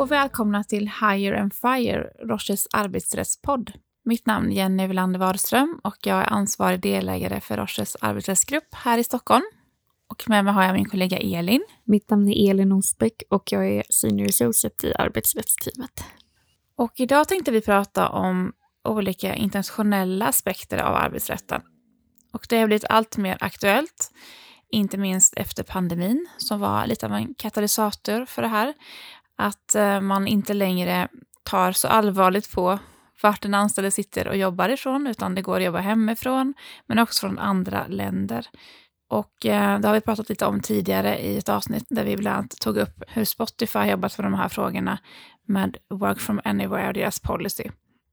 och välkomna till Hire and Fire, Roches arbetsrättspodd. Mitt namn är Jenny Welander Wadström och jag är ansvarig delägare för Roches arbetsrättsgrupp här i Stockholm. Och med mig har jag min kollega Elin. Mitt namn är Elin Osbeck och jag är Senior Associate i arbetsrättsteamet. Och idag tänkte vi prata om olika internationella aspekter av arbetsrätten. Och det har blivit allt mer aktuellt, inte minst efter pandemin som var lite av en katalysator för det här. Att eh, man inte längre tar så allvarligt på vart den anställde sitter och jobbar ifrån, utan det går att jobba hemifrån, men också från andra länder. Och eh, det har vi pratat lite om tidigare i ett avsnitt där vi bland annat tog upp hur Spotify jobbat med de här frågorna med Work from Anywhere och deras policy.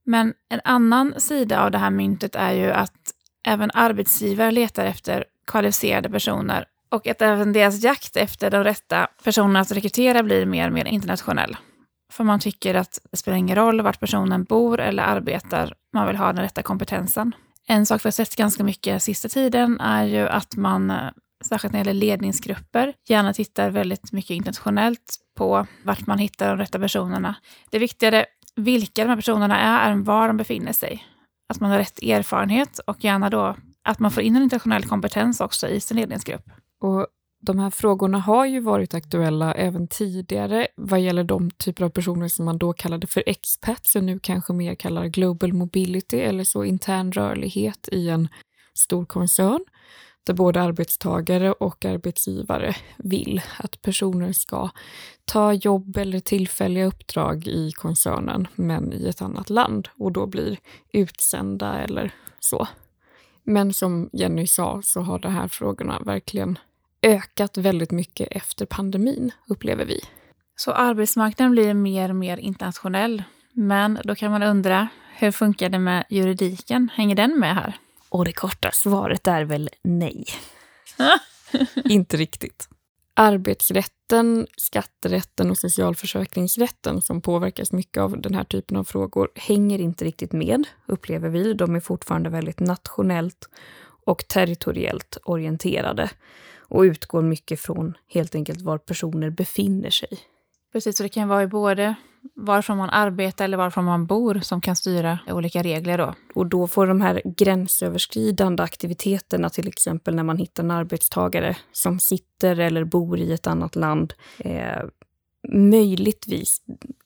Men en annan sida av det här myntet är ju att även arbetsgivare letar efter kvalificerade personer och att även deras jakt efter de rätta personerna att rekrytera blir mer och mer internationell. För man tycker att det spelar ingen roll vart personen bor eller arbetar, man vill ha den rätta kompetensen. En sak vi har sett ganska mycket sista tiden är ju att man, eh, särskilt när det gäller ledningsgrupper, gärna tittar väldigt mycket internationellt på vart man hittar de rätta personerna. Det viktigare vilka de här personerna är än var de befinner sig. Att man har rätt erfarenhet och gärna då att man får in en internationell kompetens också i sin ledningsgrupp. Och de här frågorna har ju varit aktuella även tidigare vad gäller de typer av personer som man då kallade för expats och nu kanske mer kallar global mobility eller så intern rörlighet i en stor koncern där både arbetstagare och arbetsgivare vill att personer ska ta jobb eller tillfälliga uppdrag i koncernen men i ett annat land och då blir utsända eller så. Men som Jenny sa så har de här frågorna verkligen ökat väldigt mycket efter pandemin, upplever vi. Så arbetsmarknaden blir mer och mer internationell. Men då kan man undra, hur funkar det med juridiken? Hänger den med här? Och det korta svaret är väl nej. Inte riktigt. Arbetsrätten, skatterätten och socialförsäkringsrätten som påverkas mycket av den här typen av frågor hänger inte riktigt med, upplever vi. De är fortfarande väldigt nationellt och territoriellt orienterade och utgår mycket från helt enkelt var personer befinner sig. Precis, så det kan vara i både varifrån man arbetar eller varifrån man bor som kan styra olika regler då. Och då får de här gränsöverskridande aktiviteterna, till exempel när man hittar en arbetstagare som sitter eller bor i ett annat land, eh, möjligtvis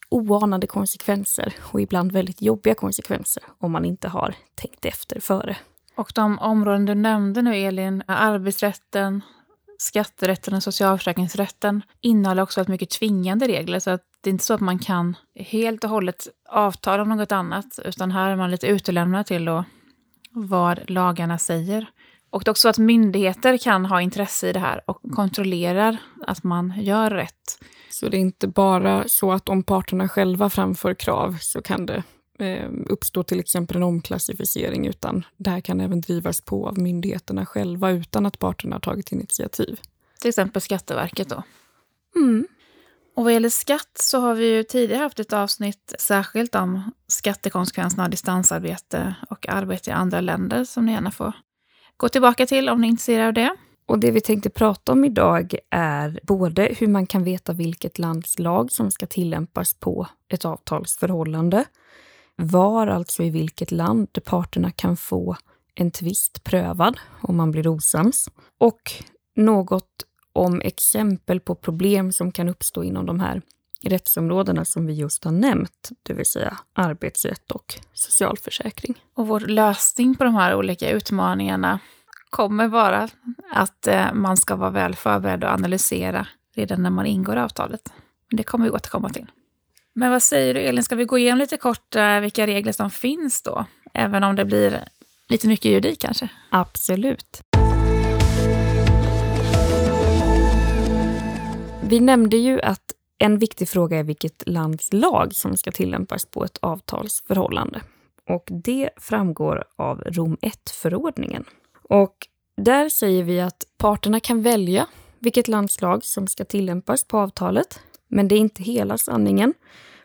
oanade konsekvenser och ibland väldigt jobbiga konsekvenser om man inte har tänkt efter före. Och de områden du nämnde nu, Elin, arbetsrätten, skatterätten och socialförsäkringsrätten innehåller också väldigt mycket tvingande regler. Så att det är inte så att man kan helt och hållet avtala om något annat, utan här är man lite utelämnad till då vad lagarna säger. Och det är också så att myndigheter kan ha intresse i det här och kontrollerar att man gör rätt. Så det är inte bara så att om parterna själva framför krav så kan det eh, uppstå till exempel en omklassificering, utan det här kan även drivas på av myndigheterna själva utan att parterna har tagit initiativ. Till exempel Skatteverket då. Mm. Och vad gäller skatt så har vi ju tidigare haft ett avsnitt särskilt om skattekonsekvenserna av distansarbete och arbete i andra länder som ni gärna får gå tillbaka till om ni är intresserade av det. Och det vi tänkte prata om idag är både hur man kan veta vilket lands lag som ska tillämpas på ett avtalsförhållande, var, alltså i vilket land parterna kan få en tvist prövad om man blir osams, och något om exempel på problem som kan uppstå inom de här rättsområdena som vi just har nämnt, det vill säga arbetsrätt och socialförsäkring. Och vår lösning på de här olika utmaningarna kommer vara att eh, man ska vara väl förberedd och analysera redan när man ingår avtalet. Men det kommer vi återkomma till. Men vad säger du Elin, ska vi gå igenom lite kort eh, vilka regler som finns då? Även om det blir lite mycket juridik kanske? Absolut. Vi nämnde ju att en viktig fråga är vilket lands lag som ska tillämpas på ett avtalsförhållande. Och det framgår av Rom 1-förordningen. Och där säger vi att parterna kan välja vilket landslag som ska tillämpas på avtalet. Men det är inte hela sanningen.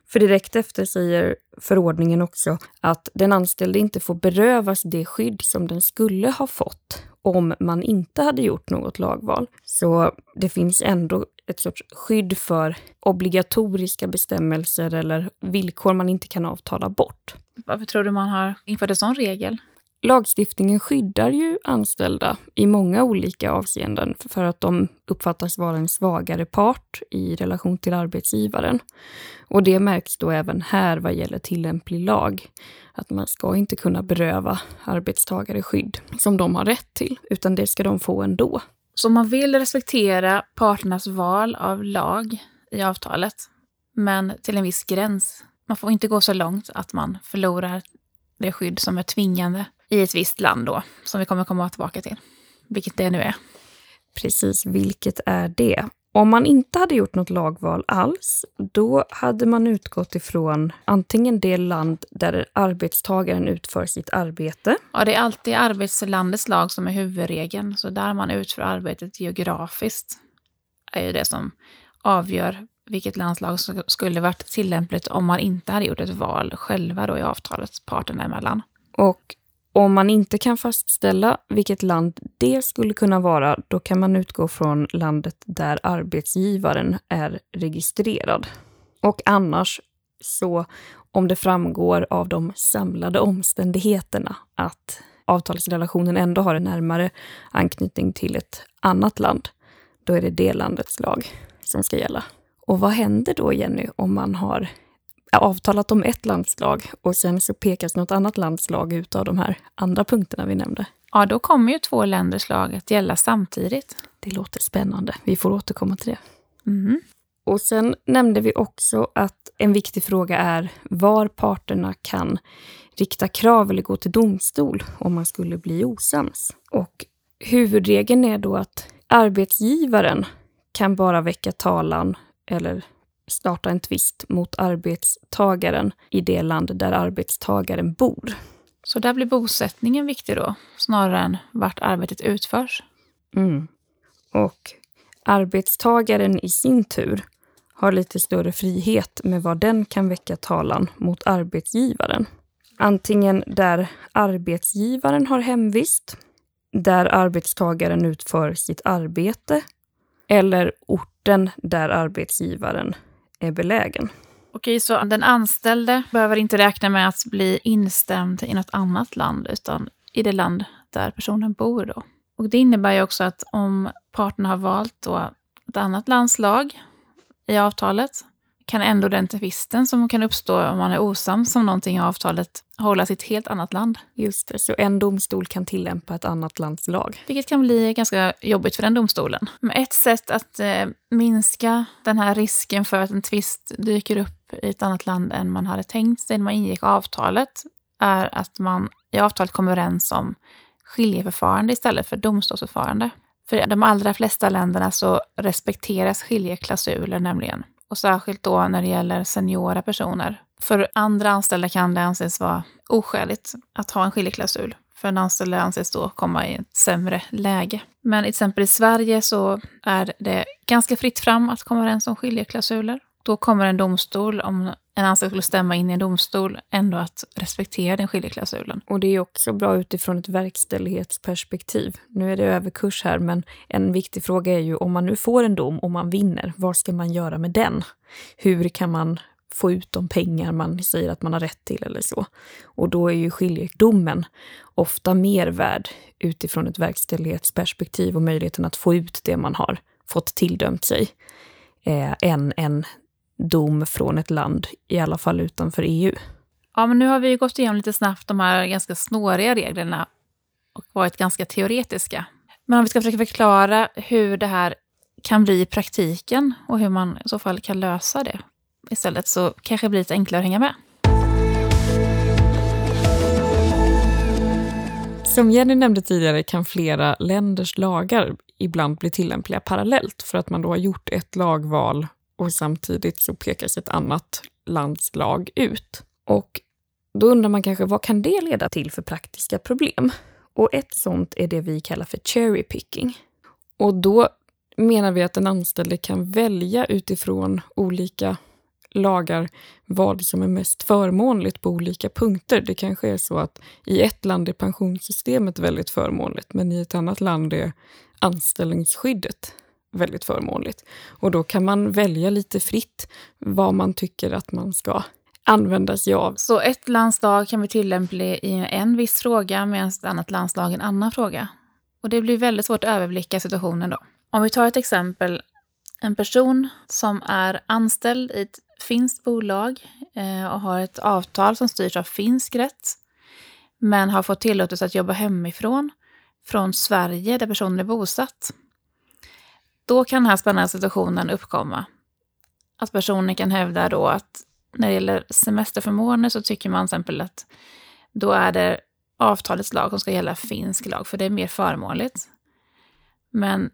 För direkt efter säger förordningen också att den anställde inte får berövas det skydd som den skulle ha fått om man inte hade gjort något lagval. Så det finns ändå ett sorts skydd för obligatoriska bestämmelser eller villkor man inte kan avtala bort. Varför tror du man har infört en sån regel? Lagstiftningen skyddar ju anställda i många olika avseenden för att de uppfattas vara en svagare part i relation till arbetsgivaren. Och det märks då även här vad gäller tillämplig lag. Att man ska inte kunna beröva arbetstagare skydd som de har rätt till, utan det ska de få ändå. Så man vill respektera parternas val av lag i avtalet, men till en viss gräns. Man får inte gå så långt att man förlorar det skydd som är tvingande i ett visst land då, som vi kommer komma tillbaka till. Vilket det nu är. Precis, vilket är det? Om man inte hade gjort något lagval alls, då hade man utgått ifrån antingen det land där arbetstagaren utför sitt arbete. Ja, det är alltid arbetslandets lag som är huvudregeln. Så där man utför arbetet geografiskt är ju det som avgör vilket landslag som skulle varit tillämpligt om man inte hade gjort ett val själva då i avtalet parterna emellan. Och om man inte kan fastställa vilket land det skulle kunna vara, då kan man utgå från landet där arbetsgivaren är registrerad. Och annars så om det framgår av de samlade omständigheterna att avtalsrelationen ändå har en närmare anknytning till ett annat land, då är det det landets lag som ska gälla. Och vad händer då, Jenny, om man har avtalat om ett landslag och sen så pekas något annat landslag ut av de här andra punkterna vi nämnde. Ja, då kommer ju två länders lag att gälla samtidigt. Det låter spännande. Vi får återkomma till det. Mm. Och sen nämnde vi också att en viktig fråga är var parterna kan rikta krav eller gå till domstol om man skulle bli osams. Och huvudregeln är då att arbetsgivaren kan bara väcka talan eller starta en tvist mot arbetstagaren i det land där arbetstagaren bor. Så där blir bosättningen viktig då, snarare än vart arbetet utförs? Mm. Och arbetstagaren i sin tur har lite större frihet med vad den kan väcka talan mot arbetsgivaren. Antingen där arbetsgivaren har hemvist, där arbetstagaren utför sitt arbete eller orten där arbetsgivaren är belägen. Okej, så den anställde behöver inte räkna med att bli instämd i något annat land, utan i det land där personen bor. Då. Och Det innebär ju också att om parterna har valt då ett annat landslag i avtalet, kan ändå den tvisten som kan uppstå om man är osams om någonting i avtalet hållas i ett helt annat land. Just det, så en domstol kan tillämpa ett annat lands lag. Vilket kan bli ganska jobbigt för den domstolen. Men ett sätt att eh, minska den här risken för att en tvist dyker upp i ett annat land än man hade tänkt sig när man ingick avtalet är att man i avtalet kommer överens om skiljeförfarande istället för domstolsförfarande. För i de allra flesta länderna så respekteras skiljeklausuler nämligen och särskilt då när det gäller seniora personer. För andra anställda kan det anses vara oskäligt att ha en skiljeklausul. För en anställd anses då komma i ett sämre läge. Men till exempel i Sverige så är det ganska fritt fram att komma överens om skiljeklausuler. Då kommer en domstol, om en anställd skulle stämma in i en domstol, ändå att respektera den skiljeklausulen. Och det är också bra utifrån ett verkställighetsperspektiv. Nu är det överkurs här, men en viktig fråga är ju om man nu får en dom och man vinner, vad ska man göra med den? Hur kan man få ut de pengar man säger att man har rätt till eller så. Och då är ju skiljedomen ofta mer värd utifrån ett verkställighetsperspektiv och möjligheten att få ut det man har fått tilldömt sig eh, än en dom från ett land, i alla fall utanför EU. Ja, men nu har vi gått igenom lite snabbt de här ganska snåriga reglerna och varit ganska teoretiska. Men om vi ska försöka förklara hur det här kan bli i praktiken och hur man i så fall kan lösa det istället så kanske det blir lite enklare att hänga med. Som Jenny nämnde tidigare kan flera länders lagar ibland bli tillämpliga parallellt för att man då har gjort ett lagval och samtidigt så pekas ett annat lands lag ut. Och då undrar man kanske vad kan det leda till för praktiska problem? Och ett sånt är det vi kallar för cherry picking. Och då menar vi att den anställde kan välja utifrån olika lagar vad som är mest förmånligt på olika punkter. Det kanske är så att i ett land är pensionssystemet väldigt förmånligt men i ett annat land är anställningsskyddet väldigt förmånligt. Och då kan man välja lite fritt vad man tycker att man ska använda sig av. Så ett landslag kan bli tillämplig i en viss fråga medan ett annat landslag i en annan fråga. Och det blir väldigt svårt att överblicka situationen då. Om vi tar ett exempel. En person som är anställd i ett finskt bolag eh, och har ett avtal som styrs av finsk rätt men har fått tillåtelse att jobba hemifrån från Sverige där personen är bosatt. Då kan den här spännande situationen uppkomma. Att personen kan hävda då att när det gäller semesterförmåner så tycker man till exempel att då är det avtalets lag som ska gälla finsk lag, för det är mer förmånligt. Men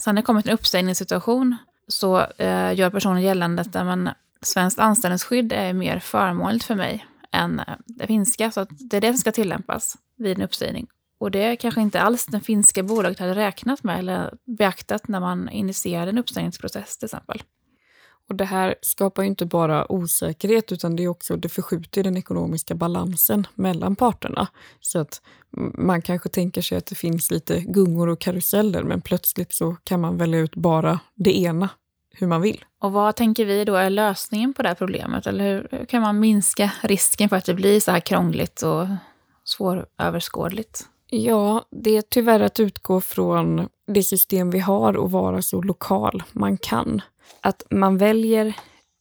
sen när det kommer till en uppsägningssituation så eh, gör personen gällande att man, svenskt anställningsskydd är mer förmånligt för mig än eh, det finska, så att det är det som ska tillämpas vid en uppsägning. Och det kanske inte alls det finska bolaget hade räknat med eller beaktat när man initierade en uppsägningsprocess till exempel. Och Det här skapar ju inte bara osäkerhet utan det, är också, det förskjuter den ekonomiska balansen mellan parterna. Så att man kanske tänker sig att det finns lite gungor och karuseller men plötsligt så kan man välja ut bara det ena, hur man vill. Och vad tänker vi då är lösningen på det här problemet? Eller hur, hur kan man minska risken för att det blir så här krångligt och svåröverskådligt? Ja, det är tyvärr att utgå från det system vi har och vara så lokal man kan. Att man väljer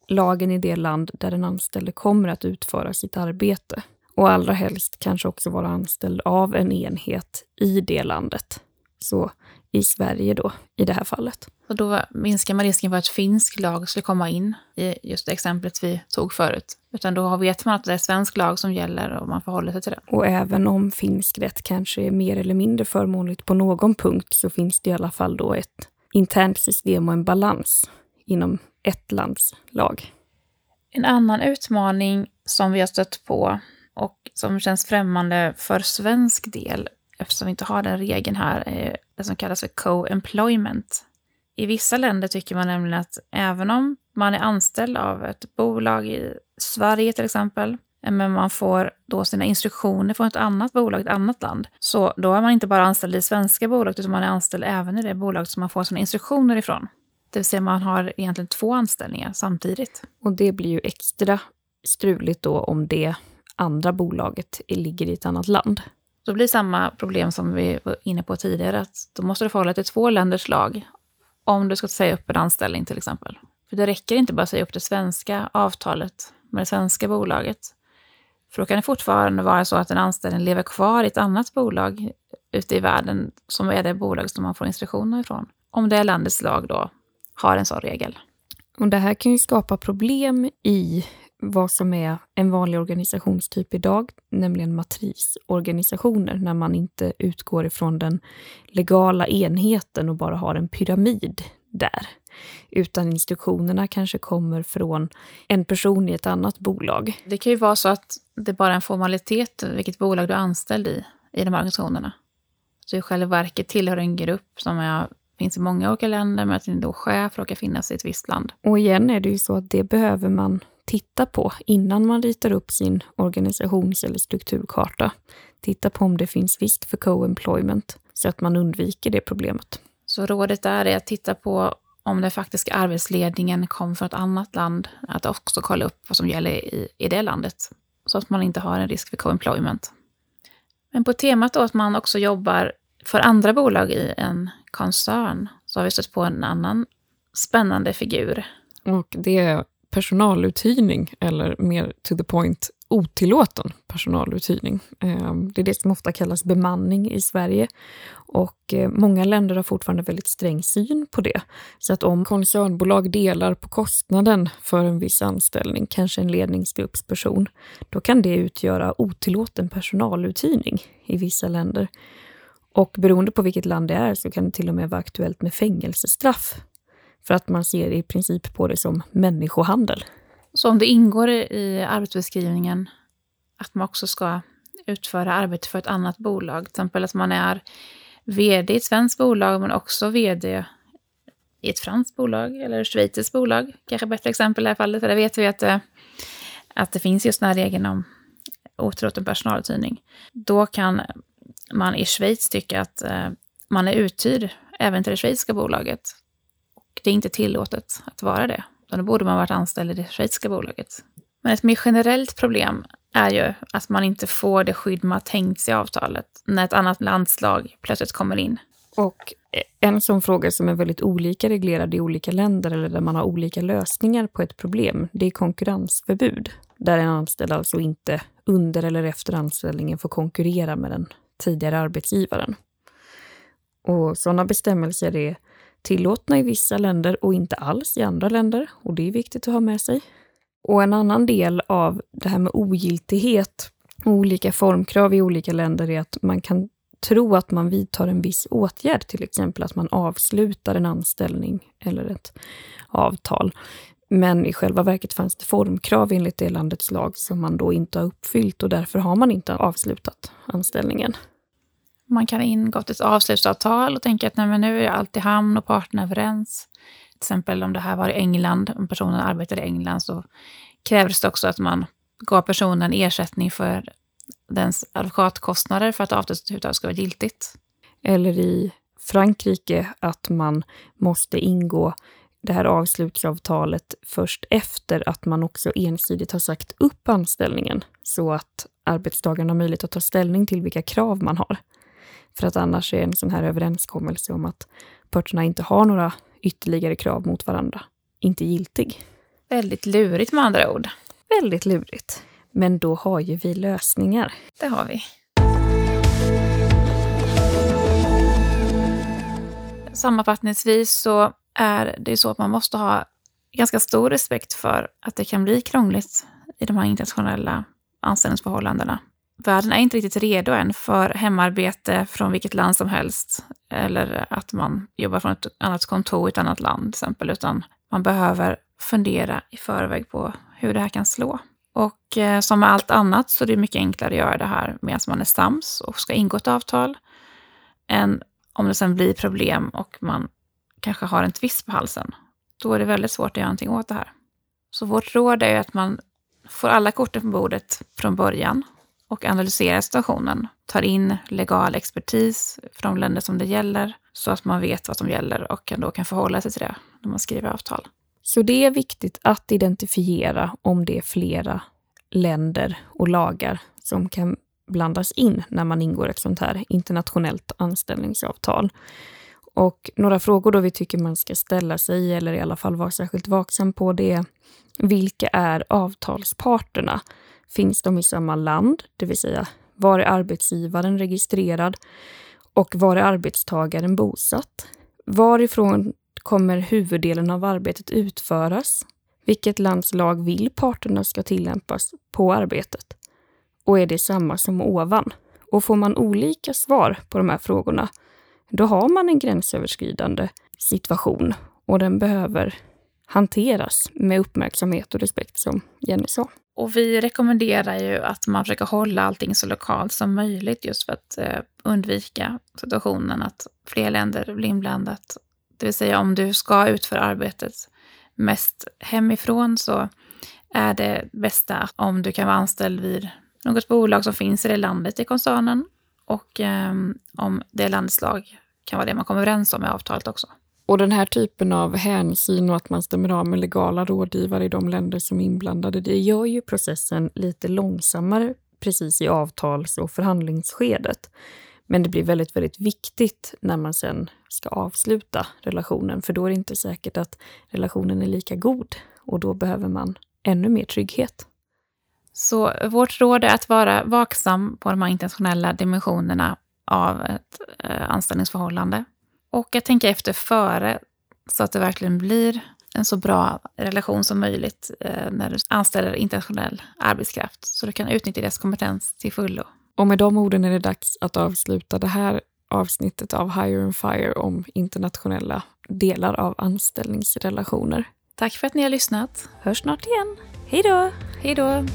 lagen i det land där den anställde kommer att utföra sitt arbete. Och allra helst kanske också vara anställd av en enhet i det landet. Så i Sverige då, i det här fallet. Och då minskar man risken för att finsk lag skulle komma in i just det exemplet vi tog förut. Utan då vet man att det är svensk lag som gäller och man förhåller sig till det. Och även om finsk rätt kanske är mer eller mindre förmånligt på någon punkt så finns det i alla fall då ett internt system och en balans inom ett lands lag. En annan utmaning som vi har stött på och som känns främmande för svensk del eftersom vi inte har den regeln här eh, det som kallas för co-employment. I vissa länder tycker man nämligen att även om man är anställd av ett bolag i Sverige till exempel, eh, men man får då sina instruktioner från ett annat bolag i ett annat land. Så då är man inte bara anställd i svenska bolaget, utan man är anställd även i det bolag som man får sina instruktioner ifrån. Det vill säga man har egentligen två anställningar samtidigt. Och det blir ju extra struligt då om det andra bolaget ligger i ett annat land. Då blir det samma problem som vi var inne på tidigare, att då måste du förhålla dig till två länders lag om du ska säga upp en anställning till exempel. För det räcker inte bara att säga upp det svenska avtalet med det svenska bolaget. För då kan det fortfarande vara så att en anställning lever kvar i ett annat bolag ute i världen som är det bolag som man får instruktioner ifrån. Om det landets lag då har en sån regel. Och det här kan ju skapa problem i vad som är en vanlig organisationstyp idag, nämligen matrisorganisationer, när man inte utgår ifrån den legala enheten och bara har en pyramid där. Utan instruktionerna kanske kommer från en person i ett annat bolag. Det kan ju vara så att det bara är en formalitet vilket bolag du är anställd i, i de här organisationerna. Så i själva verket tillhör en grupp som är finns i många olika länder, men att din då chef råkar finnas i ett visst land. Och igen är det ju så att det behöver man titta på innan man ritar upp sin organisations eller strukturkarta. Titta på om det finns risk för co-employment så att man undviker det problemet. Så rådet där är att titta på om den faktiska arbetsledningen kommer från ett annat land, att också kolla upp vad som gäller i, i det landet. Så att man inte har en risk för co-employment. Men på temat då att man också jobbar för andra bolag i en koncern så har vi stött på en annan spännande figur. Och det personaluthyrning, eller mer to the point otillåten personaluthyrning. Eh, det är det som ofta kallas bemanning i Sverige. Och eh, många länder har fortfarande väldigt sträng syn på det. Så att om koncernbolag delar på kostnaden för en viss anställning, kanske en ledningsgruppsperson, då kan det utgöra otillåten personaluthyrning i vissa länder. Och beroende på vilket land det är så kan det till och med vara aktuellt med fängelsestraff för att man ser i princip på det som människohandel. Så om det ingår i arbetsbeskrivningen att man också ska utföra arbete för ett annat bolag, till exempel att man är vd i ett svenskt bolag men också vd i ett franskt bolag eller ett schweiziskt bolag, kanske bättre exempel i det här fallet, för där vet vi att det, att det finns just den här regeln om otillåten personaluthyrning. Då kan man i Schweiz tycka att eh, man är uthyrd även till det schweiziska bolaget det är inte tillåtet att vara det. Då borde man varit anställd i det schweiziska bolaget. Men ett mer generellt problem är ju att man inte får det skydd man tänkt sig i avtalet när ett annat landslag plötsligt kommer in. Och en sån fråga som är väldigt olika reglerad i olika länder eller där man har olika lösningar på ett problem, det är konkurrensförbud. Där en anställd alltså inte under eller efter anställningen får konkurrera med den tidigare arbetsgivaren. Och sådana bestämmelser är tillåtna i vissa länder och inte alls i andra länder. Och det är viktigt att ha med sig. Och en annan del av det här med ogiltighet och olika formkrav i olika länder är att man kan tro att man vidtar en viss åtgärd, till exempel att man avslutar en anställning eller ett avtal. Men i själva verket fanns det formkrav enligt det landets lag som man då inte har uppfyllt och därför har man inte avslutat anställningen. Man kan ha ingått ett avslutsavtal och tänka att nej, men nu är allt i hamn och parterna överens. Till exempel om det här var i England, om personen arbetade i England så krävdes det också att man gav personen ersättning för dens advokatkostnader för att avtalet överhuvudtaget ska vara giltigt. Eller i Frankrike att man måste ingå det här avslutsavtalet först efter att man också ensidigt har sagt upp anställningen så att arbetstagaren har möjlighet att ta ställning till vilka krav man har. För att annars är en sån här överenskommelse om att parterna inte har några ytterligare krav mot varandra inte giltig. Väldigt lurigt med andra ord. Väldigt lurigt. Men då har ju vi lösningar. Det har vi. Sammanfattningsvis så är det så att man måste ha ganska stor respekt för att det kan bli krångligt i de här internationella anställningsförhållandena. Världen är inte riktigt redo än för hemarbete från vilket land som helst eller att man jobbar från ett annat kontor i ett annat land till exempel, utan man behöver fundera i förväg på hur det här kan slå. Och eh, som med allt annat så är det mycket enklare att göra det här medan man är sams och ska ingå ett avtal, än om det sen blir problem och man kanske har en tvist på halsen. Då är det väldigt svårt att göra någonting åt det här. Så vårt råd är att man får alla korten på bordet från början och analyserar situationen. Tar in legal expertis från de länder som det gäller så att man vet vad som gäller och då kan förhålla sig till det när man skriver avtal. Så det är viktigt att identifiera om det är flera länder och lagar som kan blandas in när man ingår ett sånt här internationellt anställningsavtal. Och några frågor då vi tycker man ska ställa sig, eller i alla fall vara särskilt vaksam på, det är vilka är avtalsparterna? Finns de i samma land, det vill säga var är arbetsgivaren registrerad och var är arbetstagaren bosatt? Varifrån kommer huvuddelen av arbetet utföras? Vilket lands lag vill parterna ska tillämpas på arbetet? Och är det samma som ovan? Och får man olika svar på de här frågorna, då har man en gränsöverskridande situation och den behöver hanteras med uppmärksamhet och respekt som Jenny sa. Och vi rekommenderar ju att man försöker hålla allting så lokalt som möjligt just för att eh, undvika situationen att fler länder blir inblandat. Det vill säga om du ska utföra arbetet mest hemifrån så är det bästa om du kan vara anställd vid något bolag som finns i det landet i koncernen och ehm, om det landets lag kan vara det man kommer överens om i avtalet också. Och den här typen av hänsyn och att man stämmer av med legala rådgivare i de länder som är inblandade, det gör ju processen lite långsammare precis i avtals och förhandlingsskedet. Men det blir väldigt, väldigt viktigt när man sen ska avsluta relationen, för då är det inte säkert att relationen är lika god och då behöver man ännu mer trygghet. Så vårt råd är att vara vaksam på de här internationella dimensionerna av ett eh, anställningsförhållande. Och att tänka efter före så att det verkligen blir en så bra relation som möjligt eh, när du anställer internationell arbetskraft så du kan utnyttja deras kompetens till fullo. Och med de orden är det dags att avsluta det här avsnittet av Hire and Fire om internationella delar av anställningsrelationer. Tack för att ni har lyssnat. Hörs snart igen. Hej då! Hej då!